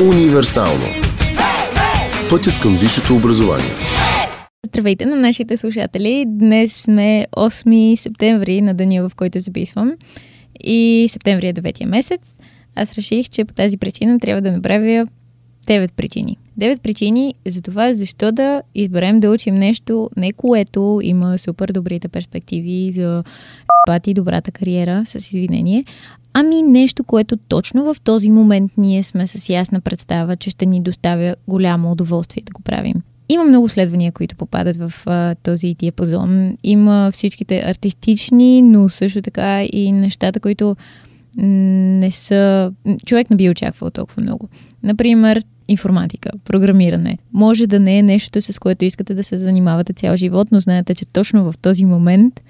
Универсално. Пътят към висшето образование. Здравейте на нашите слушатели. Днес сме 8 септември на деня, в който записвам. И септември е 9 месец. Аз реших, че по тази причина трябва да направя 9 причини. 9 причини за това, защо да изберем да учим нещо, не което има супер добрите перспективи за пати добрата кариера, с извинение, ами нещо, което точно в този момент ние сме с ясна представа, че ще ни доставя голямо удоволствие да го правим. Има много следвания, които попадат в а, този диапазон. Има всичките артистични, но също така и нещата, които не са... Човек не би очаквал толкова много. Например, информатика, програмиране. Може да не е нещо, с което искате да се занимавате цял живот, но знаете, че точно в този момент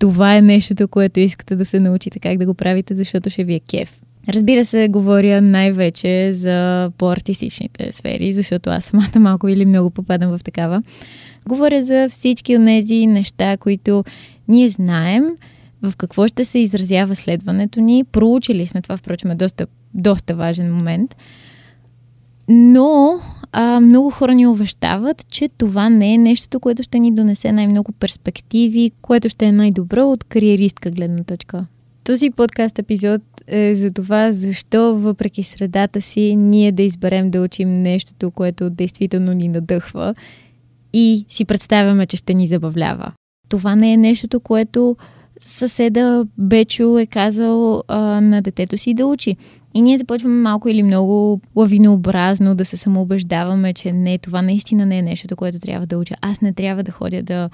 това е нещото, което искате да се научите как да го правите, защото ще ви е кеф. Разбира се, говоря най-вече за по-артистичните сфери, защото аз самата малко или много попадам в такава. Говоря за всички от тези неща, които ние знаем, в какво ще се изразява следването ни. Проучили сме това, впрочем, е доста, доста важен момент. Но а, много хора ни увещават, че това не е нещото, което ще ни донесе най-много перспективи, което ще е най-добро от кариеристка гледна точка. Този подкаст епизод е за това, защо въпреки средата си ние да изберем да учим нещото, което действително ни надъхва и си представяме, че ще ни забавлява. Това не е нещото, което съседа Бечо е казал а, на детето си да учи. И ние започваме малко или много лавинообразно да се самоубеждаваме, че не, това наистина не е нещото, което трябва да уча. Аз не трябва да ходя да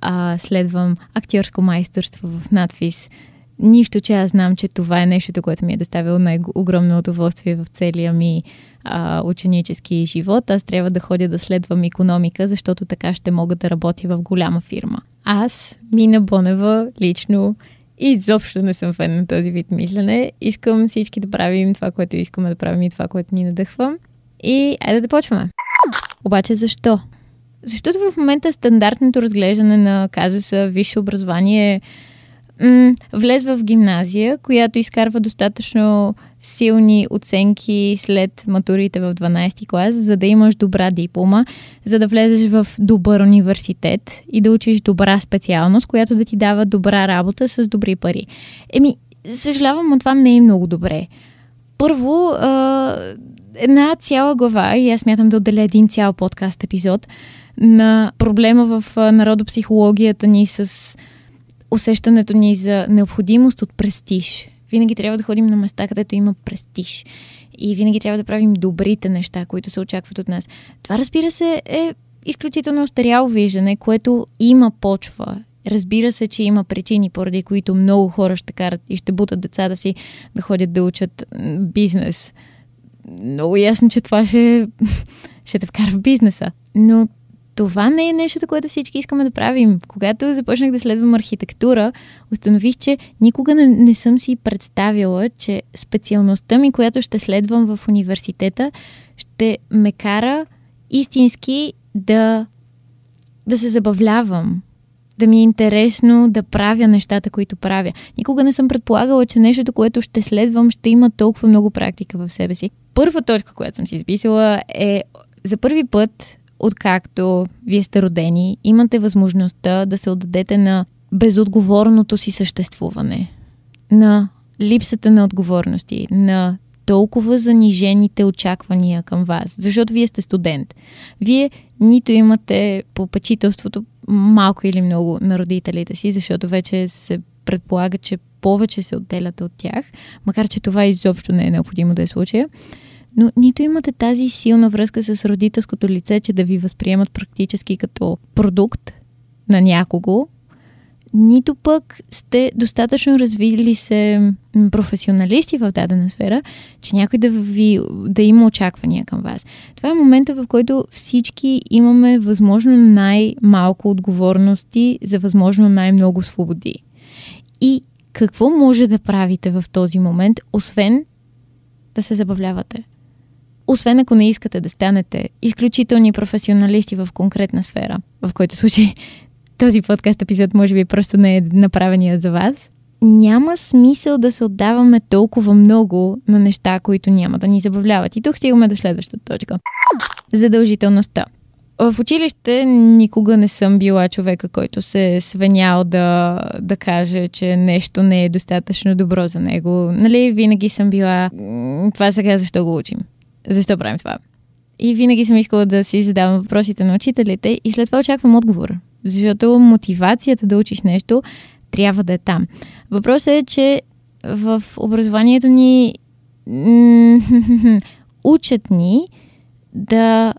а, следвам актьорско майсторство в надфис. Нищо, че аз знам, че това е нещото, което ми е доставило най-огромно удоволствие в целия ми а, ученически живот. Аз трябва да ходя да следвам економика, защото така ще мога да работя в голяма фирма. Аз, Мина Бонева, лично изобщо не съм фен на този вид мислене. Искам всички да правим това, което искаме да правим и това, което ни надъхва. И айде да почваме. Обаче защо? Защото в момента стандартното разглеждане на казуса висше образование е м- влез в гимназия, която изкарва достатъчно силни оценки след матурите в 12 клас, за да имаш добра диплома, за да влезеш в добър университет и да учиш добра специалност, която да ти дава добра работа с добри пари. Еми, съжалявам, но това не е много добре. Първо, а, една цяла глава, и аз мятам да отделя един цял подкаст епизод, на проблема в народопсихологията ни с усещането ни за необходимост от престиж. Винаги трябва да ходим на места, където има престиж. И винаги трябва да правим добрите неща, които се очакват от нас. Това, разбира се, е изключително остаряло виждане, което има почва. Разбира се, че има причини, поради които много хора ще карат и ще бутат децата си да ходят да учат бизнес. Много ясно, че това ще, ще те вкара в бизнеса. Но това не е нещото, което всички искаме да правим. Когато започнах да следвам архитектура, установих, че никога не, не съм си представила, че специалността ми, която ще следвам в университета, ще ме кара истински да, да се забавлявам, да ми е интересно да правя нещата, които правя. Никога не съм предполагала, че нещото, което ще следвам, ще има толкова много практика в себе си. Първа точка, която съм си изписала е за първи път откакто вие сте родени, имате възможността да се отдадете на безотговорното си съществуване, на липсата на отговорности, на толкова занижените очаквания към вас, защото вие сте студент. Вие нито имате попечителството малко или много на родителите си, защото вече се предполага, че повече се отделяте от тях, макар че това изобщо не е необходимо да е случая но нито имате тази силна връзка с родителското лице, че да ви възприемат практически като продукт на някого, нито пък сте достатъчно развили се професионалисти в дадена сфера, че някой да, ви, да има очаквания към вас. Това е момента, в който всички имаме възможно най-малко отговорности за възможно най-много свободи. И какво може да правите в този момент, освен да се забавлявате? Освен ако не искате да станете изключителни професионалисти в конкретна сфера, в който случай този подкаст епизод може би просто не е направеният за вас, няма смисъл да се отдаваме толкова много на неща, които няма да ни забавляват. И тук стигаме до следващата точка. Задължителността. В училище никога не съм била човека, който се е свенял да, да каже, че нещо не е достатъчно добро за него. Нали, винаги съм била, това сега защо го учим? Защо правим това? И винаги съм искала да си задавам въпросите на учителите и след това очаквам отговор. Защото мотивацията да учиш нещо трябва да е там. Въпросът е, че в образованието ни учат ни да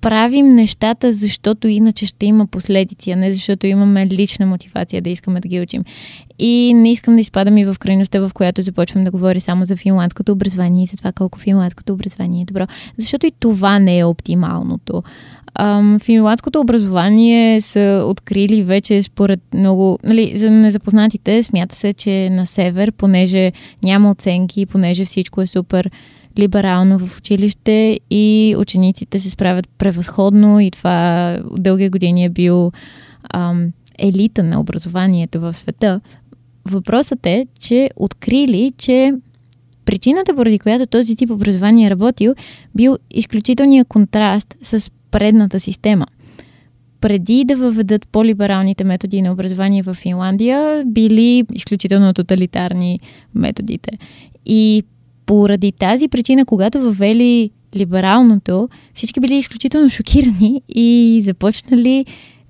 правим нещата, защото иначе ще има последици, а не защото имаме лична мотивация да искаме да ги учим. И не искам да изпадам и в крайността, в която започвам да говоря само за финландското образование и за това колко финландското образование е добро. Защото и това не е оптималното. Ам, финландското образование са открили вече според много, нали, за незапознатите, смята се, че на север, понеже няма оценки, понеже всичко е супер либерално в училище и учениците се справят превъзходно и това дълги години е бил ам, елита на образованието в света. Въпросът е, че открили, че причината, поради която този тип образование е работил, бил изключителният контраст с предната система. Преди да въведат по-либералните методи на образование в Финландия, били изключително тоталитарни методите. И поради тази причина, когато въвели либералното, всички били изключително шокирани и започнали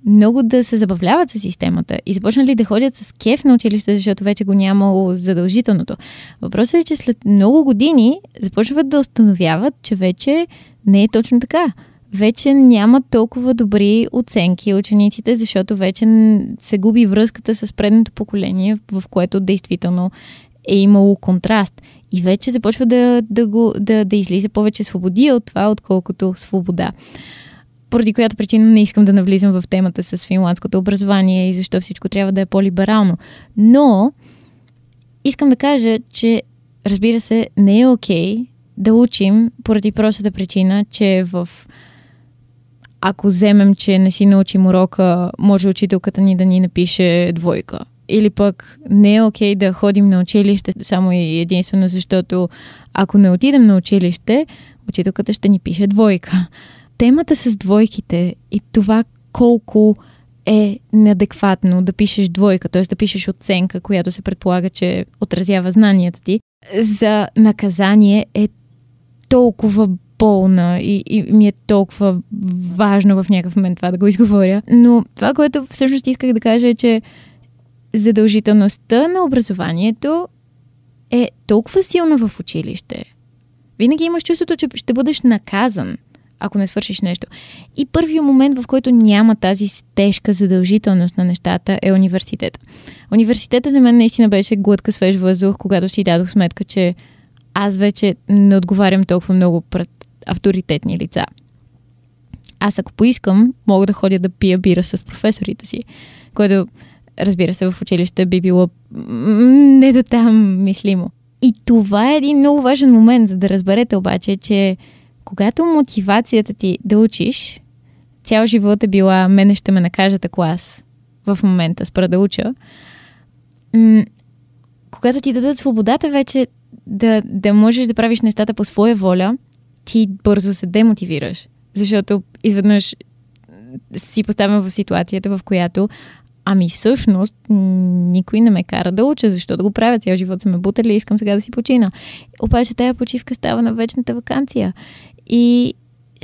много да се забавляват с системата и започнали да ходят с кеф на училище, защото вече го нямало задължителното. Въпросът е, че след много години започват да установяват, че вече не е точно така. Вече няма толкова добри оценки учениците, защото вече се губи връзката с предното поколение, в което действително е имало контраст. И вече започва да, да, го, да, да излиза повече свободи от това, отколкото свобода. Поради която причина не искам да навлизам в темата с финландското образование и защо всичко трябва да е по-либерално. Но искам да кажа, че разбира се, не е окей okay да учим поради простата причина, че в ако вземем, че не си научим урока, може учителката ни да ни напише двойка. Или пък не е окей okay да ходим на училище само и единствено защото ако не отидем на училище, учителката ще ни пише двойка. Темата с двойките и това колко е неадекватно да пишеш двойка, т.е. да пишеш оценка, която се предполага, че отразява знанията ти, за наказание е толкова болна и, и ми е толкова важно в някакъв момент това да го изговоря. Но това, което всъщност исках да кажа е, че задължителността на образованието е толкова силна в училище. Винаги имаш чувството, че ще бъдеш наказан, ако не свършиш нещо. И първият момент, в който няма тази тежка задължителност на нещата, е университета. Университета за мен наистина беше глътка свеж въздух, когато си дадох сметка, че аз вече не отговарям толкова много пред авторитетни лица. Аз ако поискам, мога да ходя да пия бира с професорите си, което разбира се, в училище би било не до там мислимо. И това е един много важен момент, за да разберете обаче, че когато мотивацията ти да учиш, цял живот е била мене ще ме накажат ако аз в момента спра да уча, м- когато ти дадат свободата вече да, да можеш да правиш нещата по своя воля, ти бързо се демотивираш. Защото изведнъж си поставям в ситуацията, в която Ами всъщност никой не ме кара да уча, защото да го правя цял живот съм ме бутали и искам сега да си почина. Обаче тая почивка става на вечната вакансия. И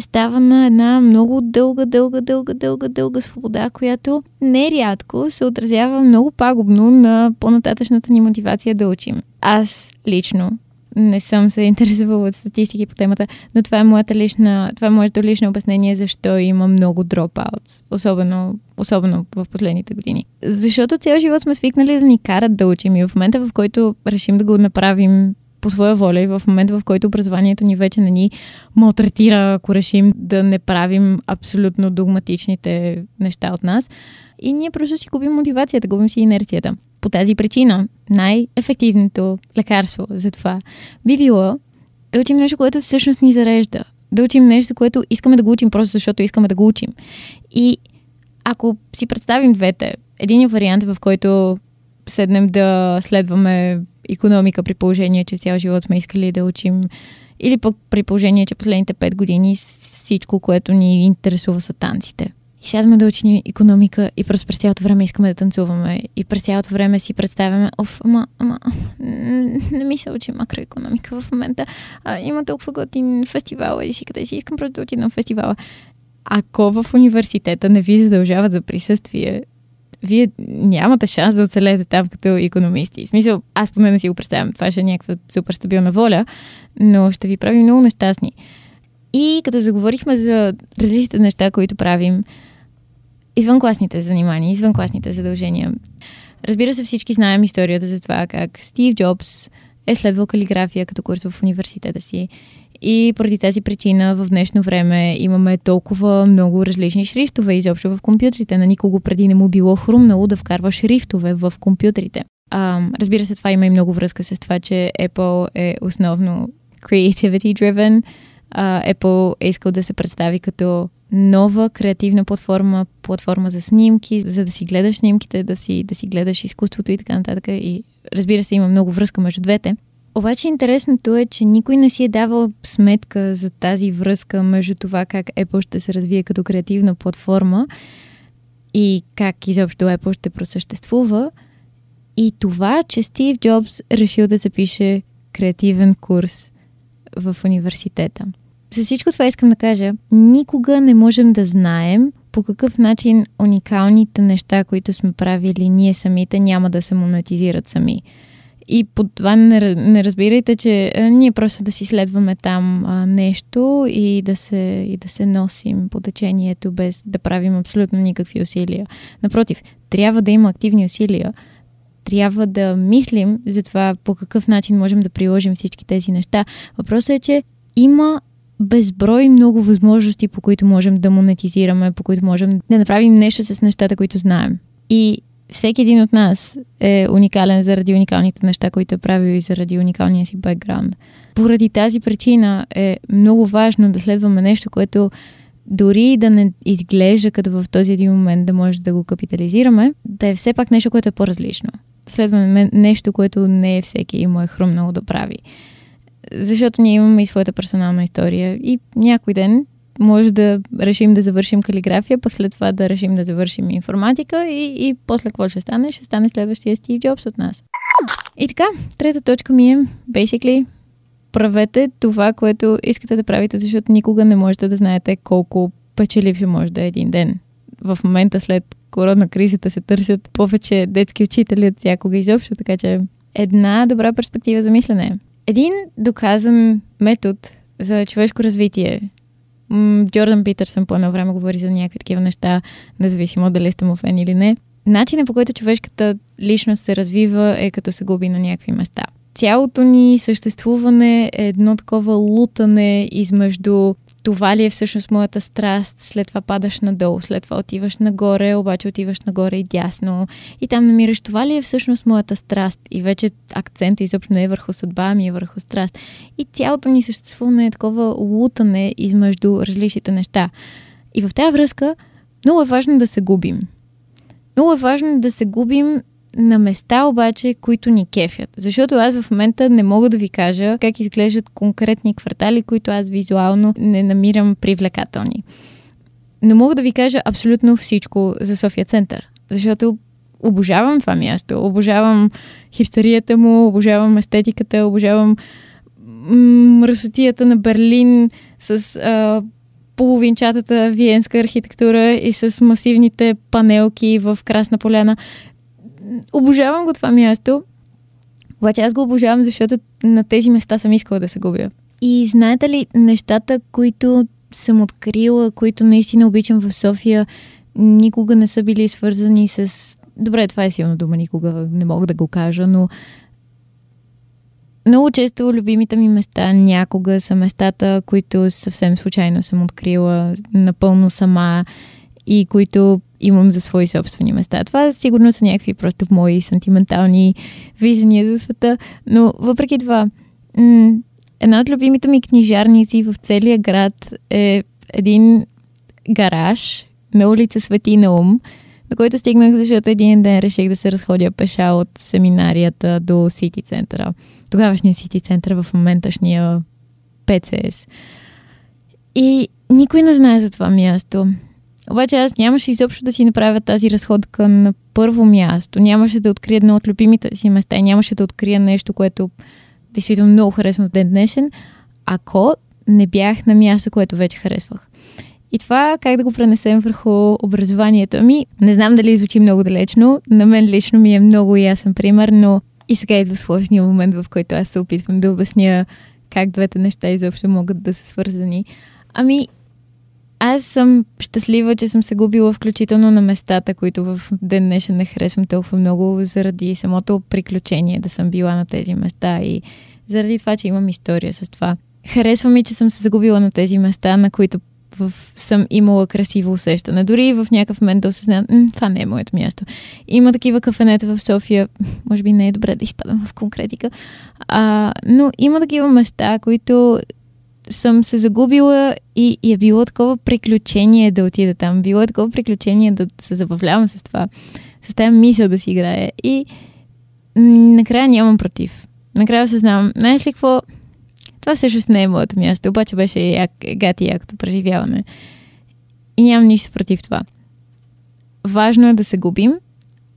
става на една много дълга, дълга, дълга, дълга, дълга свобода, която нерядко се отразява много пагубно на по-нататъчната ни мотивация да учим. Аз лично не съм се интересувала от статистики по темата, но това е, моята лична, това е моето лично обяснение защо има много дропаутс, особено, особено в последните години. Защото цял живот сме свикнали да ни карат да учим и в момента, в който решим да го направим по своя воля и в момента, в който образованието ни вече не ни малтретира, ако решим да не правим абсолютно догматичните неща от нас. И ние просто си губим мотивацията, губим си инерцията. По тази причина най-ефективното лекарство за това би било да учим нещо, което всъщност ни зарежда. Да учим нещо, което искаме да го учим просто защото искаме да го учим. И ако си представим двете, един вариант, в който седнем да следваме економика при положение, че цял живот сме искали да учим или пък при положение, че последните 5 години всичко, което ни интересува са танците. И сядаме да учим економика и просто през цялото време искаме да танцуваме. И през цялото време си представяме, оф, ама, ама, не ми се учи макроекономика в момента. А, има толкова готин фестивал и си къде си искам просто да отида на фестивала. Ако в университета не ви задължават за присъствие, вие нямате шанс да оцелете там като економисти. В смисъл, аз поне не си го представям. Това ще е някаква супер стабилна воля, но ще ви прави много нещастни. И като заговорихме за различните неща, които правим, извънкласните занимания, извънкласните задължения. Разбира се, всички знаем историята за това как Стив Джобс е следвал калиграфия като курс в университета си. И поради тази причина в днешно време имаме толкова много различни шрифтове изобщо в компютрите. На никого преди не му било хрумнало да вкарва шрифтове в компютрите. А, разбира се, това има и много връзка с това, че Apple е основно creativity driven. Apple е искал да се представи като нова креативна платформа, платформа за снимки, за да си гледаш снимките, да си, да си гледаш изкуството и така нататък. И разбира се, има много връзка между двете. Обаче интересното е, че никой не си е давал сметка за тази връзка между това как Apple ще се развие като креативна платформа и как изобщо Apple ще просъществува. И това, че Стив Джобс решил да запише креативен курс в университета. За всичко това искам да кажа, никога не можем да знаем по какъв начин уникалните неща, които сме правили ние самите, няма да се монетизират сами. И по това не, не разбирайте, че ние просто да си следваме там а, нещо и да, се, и да се носим по течението без да правим абсолютно никакви усилия. Напротив, трябва да има активни усилия. Трябва да мислим за това по какъв начин можем да приложим всички тези неща. Въпросът е, че има безброй много възможности, по които можем да монетизираме, по които можем да направим нещо с нещата, които знаем. И всеки един от нас е уникален заради уникалните неща, които е правил и заради уникалния си бекграунд. Поради тази причина е много важно да следваме нещо, което дори да не изглежда като в този един момент да може да го капитализираме, да е все пак нещо, което е по-различно. Следваме нещо, което не е всеки и му е хрумнало да прави. Защото ние имаме и своята персонална история и някой ден може да решим да завършим калиграфия, пък след това да решим да завършим информатика и, и после какво ще стане? Ще стане следващия Стив Джобс от нас. И така, трета точка ми е, basically, правете това, което искате да правите, защото никога не можете да знаете колко печелив ще може да е един ден. В момента след корона кризата се търсят повече детски учители от всякога изобщо, така че една добра перспектива за мислене. Един доказан метод за човешко развитие. Джордан Питърсън по едно време говори за някакви такива неща, независимо дали сте му фен или не. Начинът по който човешката личност се развива е като се губи на някакви места. Цялото ни съществуване е едно такова лутане измежду това ли е всъщност моята страст, след това падаш надолу, след това отиваш нагоре, обаче отиваш нагоре и дясно и там намираш това ли е всъщност моята страст и вече акцента изобщо не е върху съдба, ами е върху страст. И цялото ни съществуване е такова лутане измежду различните неща. И в тази връзка много е важно да се губим. Много е важно да се губим на места обаче, които ни кефят. Защото аз в момента не мога да ви кажа как изглеждат конкретни квартали, които аз визуално не намирам привлекателни. Не мога да ви кажа абсолютно всичко за София Център, защото обожавам това място, обожавам хипстерията му, обожавам естетиката, обожавам мръсотията на Берлин с а, половинчатата виенска архитектура и с масивните панелки в Красна поляна обожавам го това място. Обаче аз го обожавам, защото на тези места съм искала да се губя. И знаете ли, нещата, които съм открила, които наистина обичам в София, никога не са били свързани с... Добре, това е силна дума, никога не мога да го кажа, но много често любимите ми места някога са местата, които съвсем случайно съм открила напълно сама и които имам за свои собствени места. Това сигурно са някакви просто мои сантиментални виждания за света, но въпреки това, м- една от любимите ми книжарници в целия град е един гараж на улица Свети Наум, до който стигнах, защото един ден реших да се разходя пеша от семинарията до Сити центъра. Тогавашния Сити център в моменташния ПЦС. И никой не знае за това място. Обаче аз нямаше изобщо да си направя тази разходка на първо място. Нямаше да открия едно от любимите си места и нямаше да открия нещо, което действително много харесвам в ден днешен, ако не бях на място, което вече харесвах. И това как да го пренесем върху образованието? Ами, не знам дали звучи много далечно. На мен лично ми е много ясен пример, но и сега идва сложния момент, в който аз се опитвам да обясня как двете неща изобщо могат да са свързани. Ами, аз съм щастлива, че съм се губила включително на местата, които в ден днешен не харесвам толкова много, заради самото приключение да съм била на тези места и заради това, че имам история с това. Харесва ми, че съм се загубила на тези места, на които в, съм имала красиво усещане. Дори в някакъв момент да осъзнавам, това не е моето място. Има такива кафенета в София, може би не е добре да изпадам в конкретика, а, но има такива места, които съм се загубила и, и е било такова приключение да отида там. Било е такова приключение да се забавлявам с това, с тази мисъл да си играе. И накрая нямам против. Накрая осъзнавам, знаеш ли какво? Това всъщност не е моето място, обаче беше як, гати якото преживяване. И нямам нищо против това. Важно е да се губим.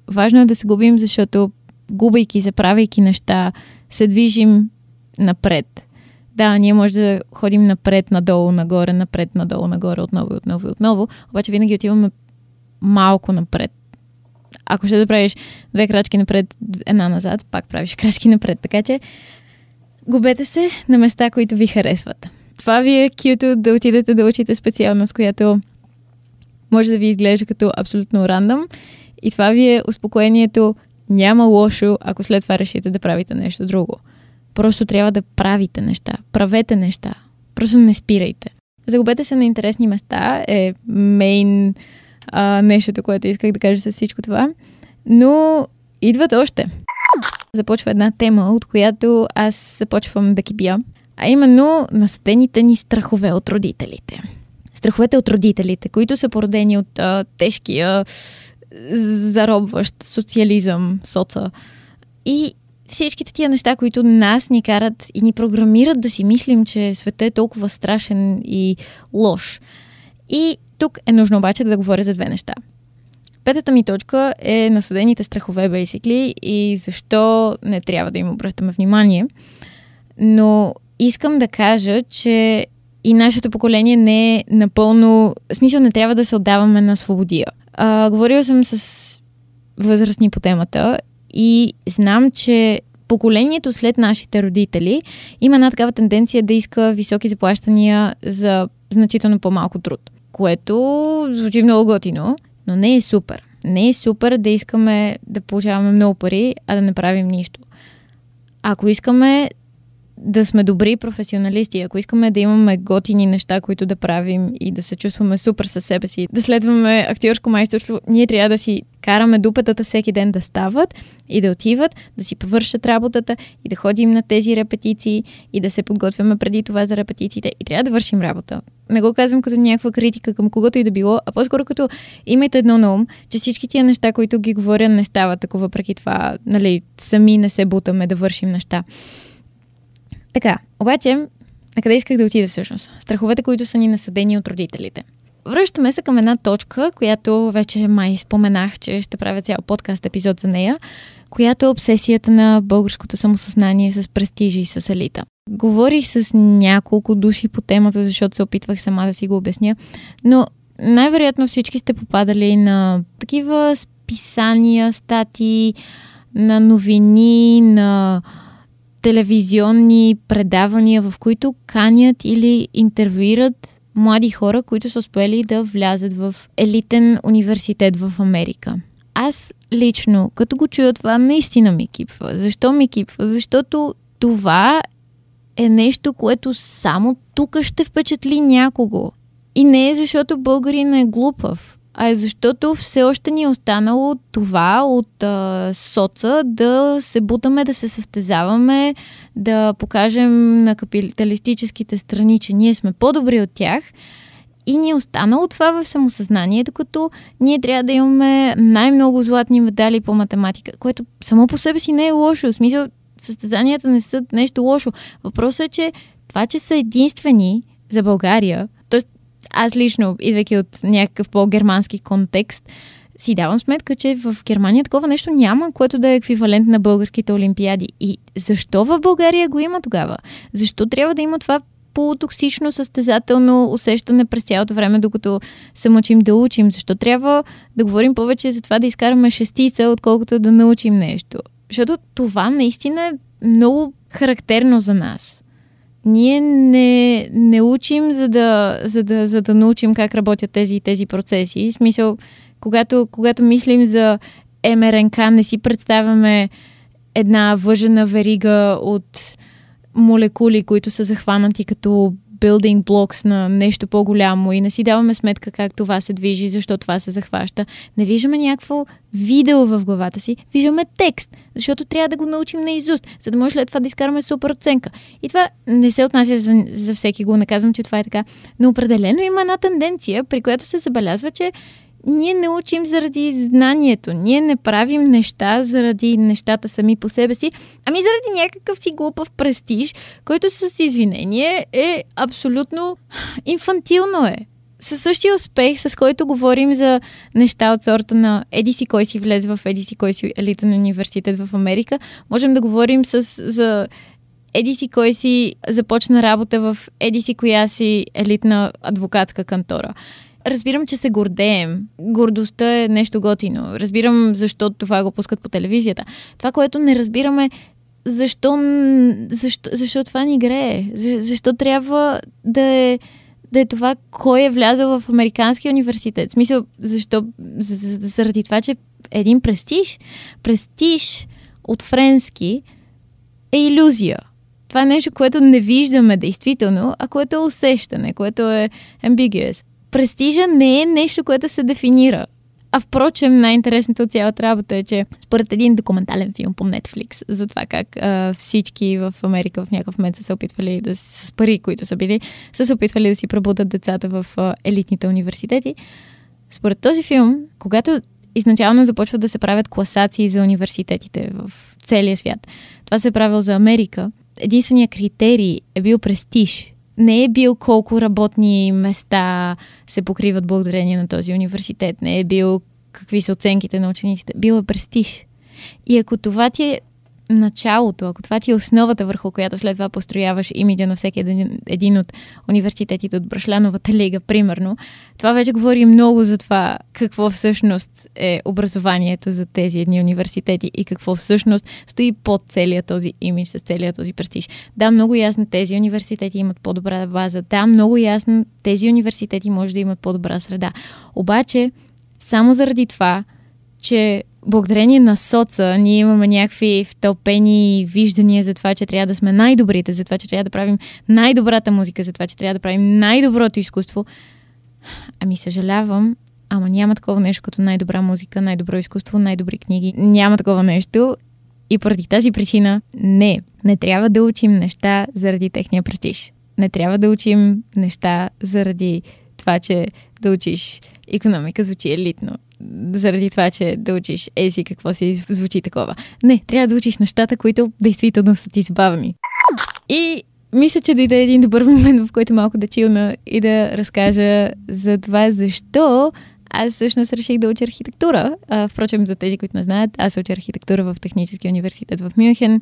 Важно е да се губим, защото губайки, заправяйки неща, се движим напред. Да, ние може да ходим напред, надолу, нагоре, напред, надолу, нагоре, отново и отново и отново, обаче винаги отиваме малко напред. Ако ще да правиш две крачки напред, една назад, пак правиш крачки напред. Така че губете се на места, които ви харесват. Това ви е кюто да отидете да учите специалност, която може да ви изглежда като абсолютно рандъм. И това ви е успокоението няма лошо, ако след това решите да правите нещо друго. Просто трябва да правите неща. Правете неща. Просто не спирайте. Загубете се на интересни места е мейн а, нещото, което исках да кажа с всичко това. Но идват още. Започва една тема, от която аз започвам да кипя, а именно насъдените ни страхове от родителите. Страховете от родителите, които са породени от а, тежкия заробващ социализъм, соца. И всичките тия неща, които нас ни карат и ни програмират да си мислим, че светът е толкова страшен и лош. И тук е нужно обаче да говоря за две неща. Петата ми точка е насъдените страхове, basically, и защо не трябва да им обръщаме внимание. Но искам да кажа, че и нашето поколение не е напълно... В смисъл не трябва да се отдаваме на свободия. А, говорила съм с възрастни по темата и знам, че поколението след нашите родители има една такава тенденция да иска високи заплащания за значително по-малко труд. Което звучи много готино, но не е супер. Не е супер да искаме да получаваме много пари, а да не правим нищо. Ако искаме да сме добри професионалисти, ако искаме да имаме готини неща, които да правим и да се чувстваме супер със себе си, да следваме актьорско майсторство, ние трябва да си караме дупетата всеки ден да стават и да отиват, да си повършат работата и да ходим на тези репетиции и да се подготвяме преди това за репетициите и трябва да вършим работа. Не го казвам като някаква критика към когото и да било, а по-скоро като имайте едно на ум, че всички тия неща, които ги говоря, не стават такова, въпреки това, нали, сами не се бутаме да вършим неща. Така, обаче, на къде исках да отида всъщност? Страховете, които са ни насъдени от родителите. Връщаме се към една точка, която вече май споменах, че ще правя цял подкаст епизод за нея, която е обсесията на българското самосъзнание с престижи и с елита. Говорих с няколко души по темата, защото се опитвах сама да си го обясня, но най-вероятно всички сте попадали на такива списания, статии, на новини, на телевизионни предавания, в които канят или интервюират млади хора, които са успели да влязат в елитен университет в Америка. Аз лично, като го чуя това, наистина ми кипва. Защо ми кипва? Защото това е нещо, което само тук ще впечатли някого. И не е защото българин е глупав а е защото все още ни е останало това от а, соца да се бутаме, да се състезаваме, да покажем на капиталистическите страни, че ние сме по-добри от тях И ни е останало това в самосъзнание, докато ние трябва да имаме най-много златни медали по математика, което само по себе си не е лошо. В смисъл, състезанията не са нещо лошо. Въпросът е, че това, че са единствени за България. Аз лично, идвайки от някакъв по-германски контекст, си давам сметка, че в Германия такова нещо няма, което да е еквивалент на българските олимпиади. И защо в България го има тогава? Защо трябва да има това полутоксично състезателно усещане през цялото време, докато се мъчим да учим? Защо трябва да говорим повече за това да изкараме шестица, отколкото да научим нещо? Защото това наистина е много характерно за нас. Ние не, не учим, за да, за, да, за да научим как работят тези тези процеси. В смисъл, когато, когато мислим за МРНК, не си представяме една въжена верига от молекули, които са захванати като building blocks на нещо по-голямо и не си даваме сметка как това се движи, защо това се захваща. Не виждаме някакво видео в главата си, виждаме текст, защото трябва да го научим на изуст, за да може след това да изкараме супер оценка. И това не се отнася за, за всеки го, не казвам, че това е така, но определено има една тенденция, при която се забелязва, че ние не учим заради знанието. Ние не правим неща заради нещата сами по себе си, ами заради някакъв си глупав престиж, който с извинение е абсолютно инфантилно е. Със същия успех, с който говорим за неща от сорта на еди си кой си влезе в еди си кой си елитен университет в Америка, можем да говорим с, за еди си кой си започна работа в еди си коя си елитна адвокатска кантора. Разбирам, че се гордеем. Гордостта е нещо готино. Разбирам защо това го пускат по телевизията. Това, което не разбираме, защо, защо, защо това ни грее? Защо трябва да е, да е това, кой е влязъл в Американския университет? В смисъл, защо? Заради това, че един престиж, престиж от френски е иллюзия. Това е нещо, което не виждаме действително, а което е усещане, което е ambiguous престижа не е нещо, което се дефинира. А впрочем, най-интересното от цялата работа е, че според един документален филм по Netflix за това как а, всички в Америка в някакъв момент са се опитвали да с пари, които са били, са се опитвали да си пробудат децата в а, елитните университети. Според този филм, когато изначално започват да се правят класации за университетите в целия свят, това се е правил за Америка, единственият критерий е бил престиж не е бил колко работни места се покриват благодарение на този университет, не е бил какви са оценките на учениците, бил е престиж. И ако това ти е началото, ако това ти е основата, върху която след това построяваш имиджа на всеки един, един от университетите от Брашляновата лига, примерно, това вече говори много за това какво всъщност е образованието за тези едни университети и какво всъщност стои под целият този имидж, с целият този престиж. Да, много ясно тези университети имат по-добра база. Да, много ясно тези университети може да имат по-добра среда. Обаче, само заради това, че благодарение на соца ние имаме някакви втълпени виждания за това, че трябва да сме най-добрите, за това, че трябва да правим най-добрата музика, за това, че трябва да правим най-доброто изкуство. Ами съжалявам, ама няма такова нещо като най-добра музика, най-добро изкуство, най-добри книги. Няма такова нещо. И поради тази причина не, не трябва да учим неща заради техния престиж. Не трябва да учим неща заради това, че да учиш економика звучи елитно заради това, че да учиш еси какво си звучи такова. Не, трябва да учиш нещата, които действително са ти забавни. И мисля, че дойде един добър момент, в който малко да чилна и да разкажа за това защо аз всъщност реших да уча архитектура. А, впрочем, за тези, които не знаят, аз уча архитектура в Техническия университет в Мюнхен,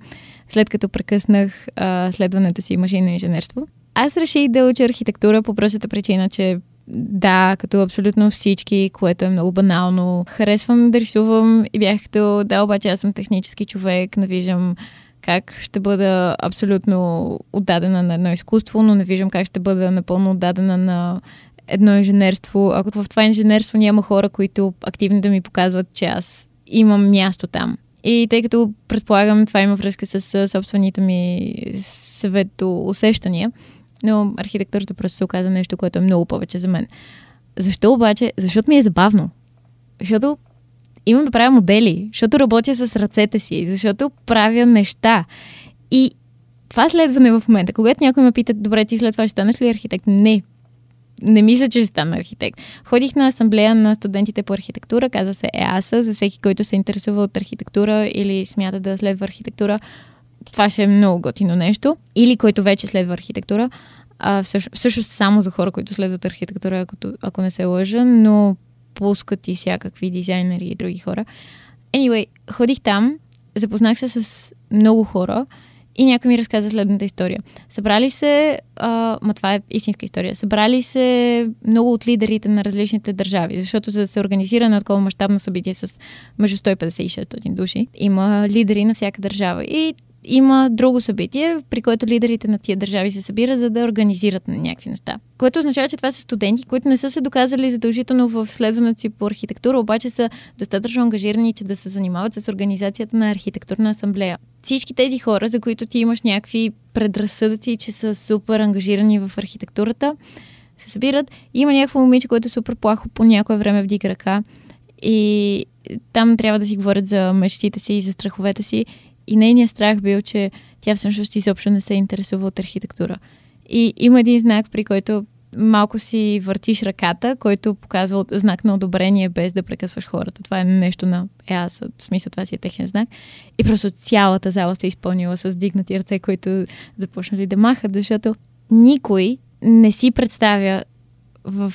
след като прекъснах а, следването си машинно инженерство. Аз реших да уча архитектура по простата причина, че да, като абсолютно всички, което е много банално. Харесвам да рисувам и бях като, да, обаче аз съм технически човек, не виждам как ще бъда абсолютно отдадена на едно изкуство, но не виждам как ще бъда напълно отдадена на едно инженерство. Ако в това инженерство няма хора, които активно да ми показват, че аз имам място там. И тъй като предполагам, това има връзка с собствените ми съвето усещания, но архитектурата просто се оказа нещо, което е много повече за мен. Защо обаче? Защото ми е забавно. Защото имам да правя модели, защото работя с ръцете си, защото правя неща. И това следване в момента, когато някой ме пита, добре, ти след това ще станеш ли архитект? Не. не мисля, че ще стана архитект. Ходих на асамблея на студентите по архитектура, каза се ЕАСА, за всеки, който се интересува от архитектура или смята да следва архитектура. Това ще е много готино нещо. Или който вече следва архитектура. А, всъщност, всъщност само за хора, които следват архитектура, ако, ако не се лъжа, но пускат и всякакви дизайнери и други хора. Anyway, ходих там, запознах се с много хора и някой ми разказа следната история. Събрали се, а, ма това е истинска история, събрали се много от лидерите на различните държави, защото за да се организира на такова мащабно събитие с между 150 и 600 души, има лидери на всяка държава. И има друго събитие, при което лидерите на тия държави се събират, за да организират някакви неща. Което означава, че това са студенти, които не са се доказали задължително в следването си по архитектура, обаче са достатъчно ангажирани, че да се занимават с организацията на архитектурна асамблея. Всички тези хора, за които ти имаш някакви предразсъдъци, че са супер ангажирани в архитектурата, се събират. Има някакво момиче, което е супер плахо по някое време вдига ръка. И там трябва да си говорят за мечтите си и за страховете си. И нейният страх бил, че тя всъщност изобщо не се интересува от архитектура. И има един знак, при който малко си въртиш ръката, който показва знак на одобрение, без да прекъсваш хората. Това е нещо на е, аз, в смисъл това си е техен знак. И просто цялата зала се е изпълнила с дигнати ръце, които започнали да махат, защото никой не си представя в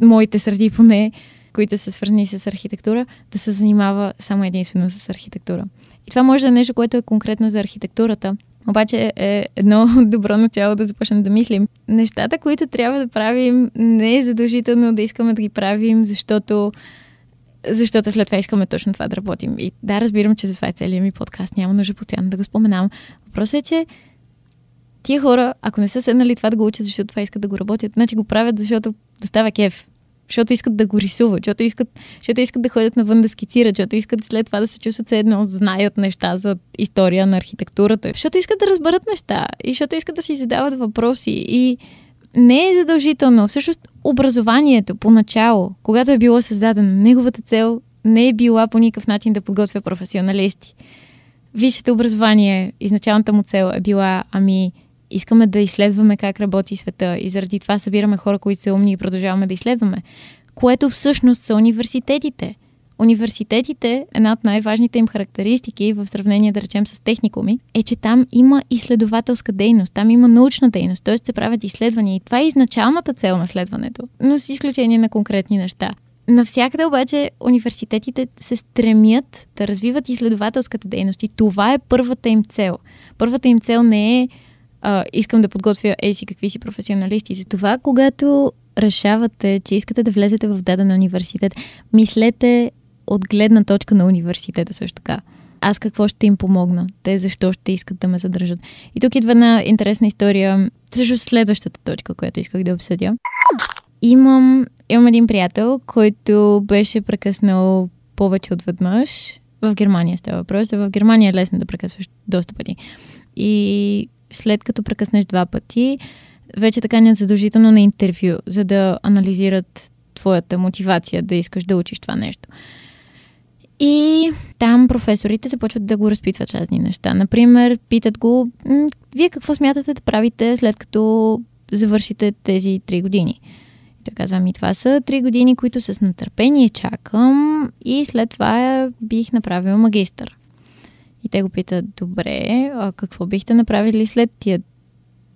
моите среди поне, които са свързани с архитектура, да се занимава само единствено с архитектура. И това може да е нещо, което е конкретно за архитектурата. Обаче е едно добро начало да започнем да мислим. Нещата, които трябва да правим, не е задължително да искаме да ги правим, защото защото след това искаме точно това да работим. И да, разбирам, че за това е целият ми подкаст. Няма нужда постоянно да го споменавам. Въпросът е, че тия хора, ако не са седнали това да го учат, защото това искат да го работят, значи го правят, защото достава кеф защото искат да го рисуват, защото искат, защото искат да ходят навън да скицират, защото искат след това да се чувстват все едно, знаят неща за история на архитектурата, защото искат да разберат неща и защото искат да си задават въпроси и не е задължително. Всъщност образованието поначало, когато е било създадено, неговата цел не е била по никакъв начин да подготвя професионалисти. Висшето образование, изначалната му цел е била, ами, искаме да изследваме как работи света и заради това събираме хора, които са умни и продължаваме да изследваме, което всъщност са университетите. Университетите, една от най-важните им характеристики в сравнение, да речем, с техникуми, е, че там има изследователска дейност, там има научна дейност, т.е. се правят изследвания и това е изначалната цел на следването, но с изключение на конкретни неща. Навсякъде обаче университетите се стремят да развиват изследователската дейност и това е първата им цел. Първата им цел не е а, искам да подготвя ей си какви си професионалисти. Затова, когато решавате, че искате да влезете в даден университет, мислете от гледна точка на университета също така. Аз какво ще им помогна? Те защо ще искат да ме задържат? И тук идва една интересна история, също следващата точка, която исках да обсъдя. Имам, имам един приятел, който беше прекъснал повече от веднъж. В Германия става въпрос. В Германия е лесно да прекъсваш доста пъти. И след като прекъснеш два пъти, вече така не е задължително на интервю, за да анализират твоята мотивация да искаш да учиш това нещо. И там професорите започват да го разпитват разни неща. Например, питат го, вие какво смятате да правите след като завършите тези три години? И той казва, ми това са три години, които с нетърпение чакам и след това бих направил магистър. И те го питат, добре, а какво бихте направили след тия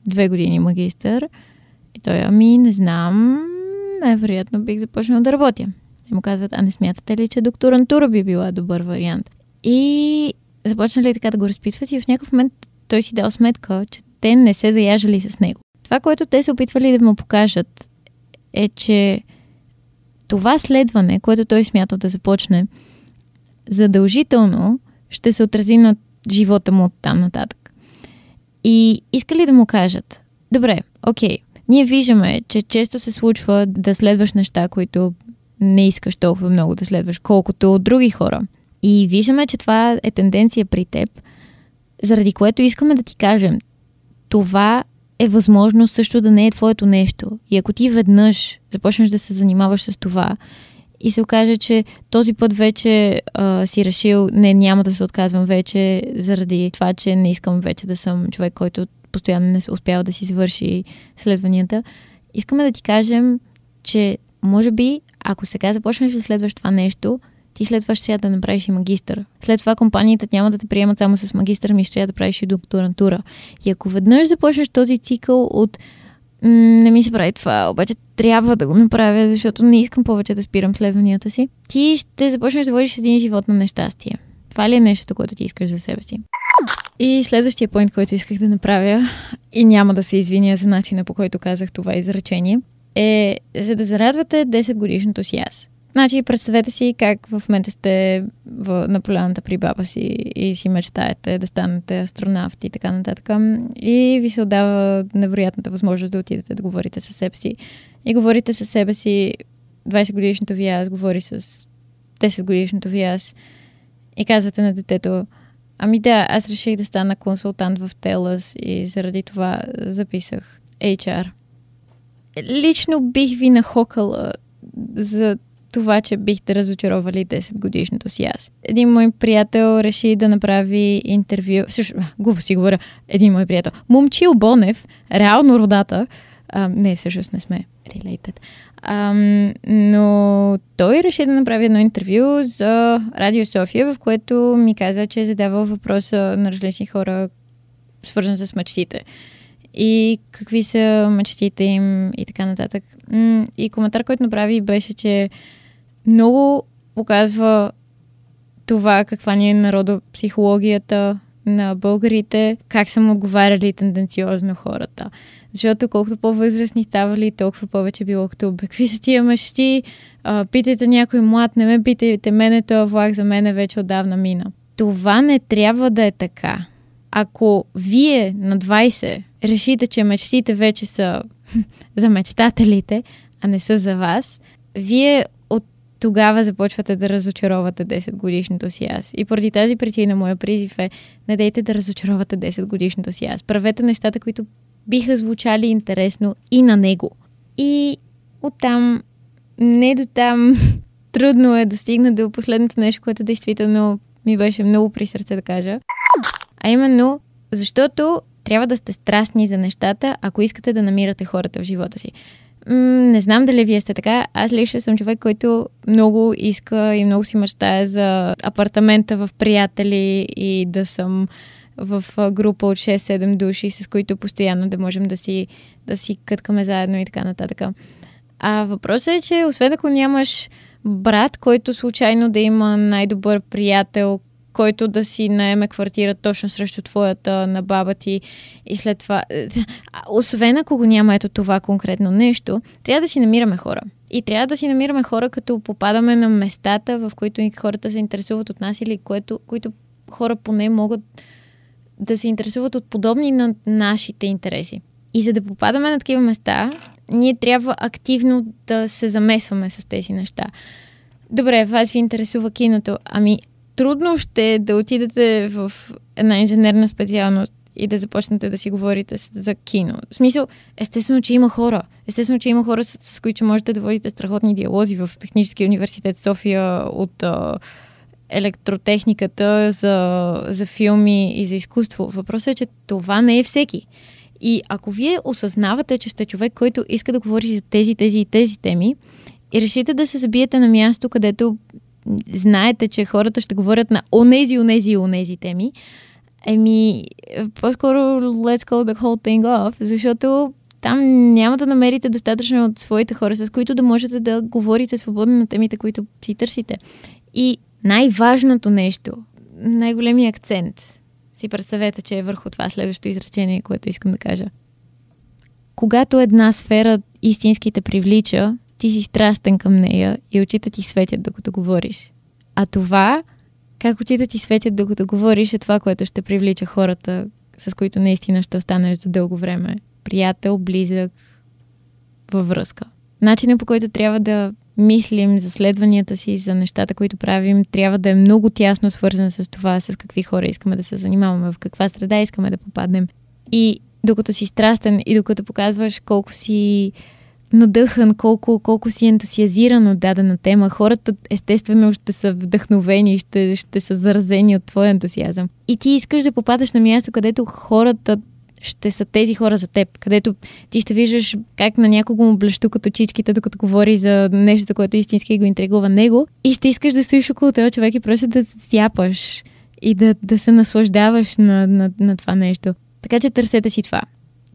две години магистър? И той, ами не знам, най-вероятно бих започнал да работя. Те му казват, а не смятате ли, че докторантура би била добър вариант? И започнали така да го разпитват и в някакъв момент той си дал сметка, че те не се заяжали с него. Това, което те се опитвали да му покажат, е, че това следване, което той смятал да започне, задължително ще се отрази на живота му от там нататък. И искали да му кажат, добре, окей, ние виждаме, че често се случва да следваш неща, които не искаш толкова много да следваш, колкото от други хора. И виждаме, че това е тенденция при теб, заради което искаме да ти кажем, това е възможно също да не е твоето нещо. И ако ти веднъж започнеш да се занимаваш с това и се окаже, че този път вече а, си решил, не, няма да се отказвам вече, заради това, че не искам вече да съм човек, който постоянно не успява да си завърши следванията. искаме да ти кажем, че може би, ако сега започнеш да следваш това нещо, ти след това ще трябва да направиш и магистър. След това компаниите няма да те приемат само с магистър, ми ще трябва да правиш и докторантура. И ако веднъж започнеш този цикъл от не ми се прави това, обаче трябва да го направя, защото не искам повече да спирам следванията си. Ти ще започнеш да водиш един живот на нещастие. Това ли е нещото, което ти искаш за себе си? И следващия поинт, който исках да направя, и няма да се извиня за начина по който казах това изречение, е за да зарадвате 10 годишното си аз. Значи, представете си как в момента сте в, на поляната при баба си и си мечтаете да станете астронавт и така нататък. И ви се отдава невероятната възможност да отидете да говорите със себе си. И говорите със себе си 20 годишното ви аз, говори с 10 годишното ви аз. И казвате на детето, ами да, аз реших да стана консултант в Телас и заради това записах HR. Лично бих ви нахокала за това, че бихте разочаровали 10 годишното си аз. Един мой приятел реши да направи интервю, също, глупо си говоря, един мой приятел, Момчил Бонев, реално родата, а, не, всъщност не сме related, а, но той реши да направи едно интервю за Радио София, в което ми каза, че е задавал въпроса на различни хора, свързан с мечтите и какви са мечтите им и така нататък. И коментар, който направи беше, че много показва това каква ни е народа психологията на българите, как са отговаряли тенденциозно хората. Защото колкото по-възрастни ставали, толкова повече било като какви са тия мъщи, питайте някой млад, не ме питайте мене, този влак за мен е вече отдавна мина. Това не трябва да е така. Ако вие на 20 решите, че мечтите вече са за мечтателите, а не са за вас, вие тогава започвате да разочаровате 10 годишното си аз. И поради тази причина моя призив е не дейте да разочаровате 10 годишното си аз. Правете нещата, които биха звучали интересно и на него. И оттам, не до там, трудно е да стигна до последното нещо, което действително ми беше много при сърце да кажа. А именно, защото трябва да сте страстни за нещата, ако искате да намирате хората в живота си. Не знам дали вие сте така. Аз лично съм човек, който много иска и много си мечтае за апартамента в приятели и да съм в група от 6-7 души, с които постоянно да можем да си, да си къткаме заедно и така нататък. А въпросът е, че освен ако нямаш брат, който случайно да има най-добър приятел, който да си наеме квартира точно срещу твоята на баба ти и след това. Освен ако го няма ето това конкретно нещо, трябва да си намираме хора. И трябва да си намираме хора, като попадаме на местата, в които хората се интересуват от нас или което, които хора поне могат да се интересуват от подобни на нашите интереси. И за да попадаме на такива места, ние трябва активно да се замесваме с тези неща. Добре, вас ви интересува киното. Ами, трудно ще е да отидете в една инженерна специалност и да започнете да си говорите за кино. В смисъл, естествено, че има хора. Естествено, че има хора, с, с които можете да водите страхотни диалози в Техническия университет София от а, електротехниката за, за филми и за изкуство. Въпросът е, че това не е всеки. И ако вие осъзнавате, че сте човек, който иска да говори за тези, тези и тези теми, и решите да се забиете на място, където знаете, че хората ще говорят на онези, онези и онези теми, еми, по-скоро let's call the whole thing off, защото там няма да намерите достатъчно от своите хора, с които да можете да говорите свободно на темите, които си търсите. И най-важното нещо, най-големия акцент, си представете, че е върху това следващото изречение, което искам да кажа. Когато една сфера истински те привлича, ти си страстен към нея и очите ти светят докато говориш. А това, как очите ти светят докато говориш, е това, което ще привлича хората, с които наистина ще останеш за дълго време. Приятел, близък, във връзка. Начинът по който трябва да мислим за следванията си, за нещата, които правим, трябва да е много тясно свързан с това, с какви хора искаме да се занимаваме, в каква среда искаме да попаднем. И докато си страстен и докато показваш колко си надъхан, колко, колко си ентусиазиран от дадена тема. Хората естествено ще са вдъхновени, ще, ще са заразени от твоя ентусиазъм. И ти искаш да попадаш на място, където хората ще са тези хора за теб, където ти ще виждаш как на някого му блещу като чичките, докато говори за нещо, което истински го интригува него и ще искаш да стоиш около този човек и просто да сяпаш и да, да се наслаждаваш на, на, на това нещо. Така че търсете си това.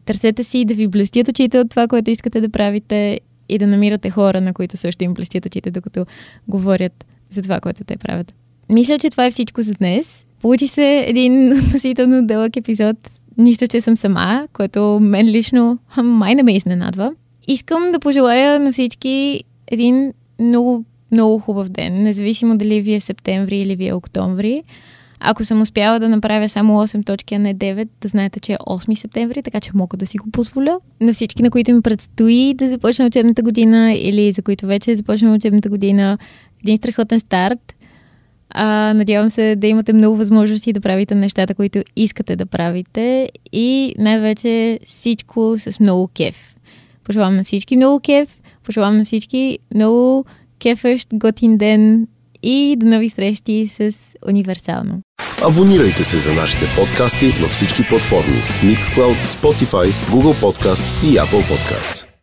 Търсете си да ви блестят очите от това, което искате да правите и да намирате хора, на които също им блестят очите, докато говорят за това, което те правят. Мисля, че това е всичко за днес. Получи се един относително дълъг епизод. Нищо, че съм сама, което мен лично май не ме изненадва. Искам да пожелая на всички един много, много хубав ден, независимо дали ви е септември или ви е октомври. Ако съм успяла да направя само 8 точки, а не 9, да знаете, че е 8 септември, така че мога да си го позволя. На всички, на които ми предстои да започна учебната година или за които вече е започна учебната година, един страхотен старт. А, надявам се да имате много възможности да правите нещата, които искате да правите и най-вече всичко с много кеф. Пожелавам на всички много кеф, пожелавам на всички много кефещ, готин ден и до нови срещи с Универсално. Абонирайте се за нашите подкасти във всички платформи Mixcloud, Spotify, Google Podcasts и Apple Podcasts.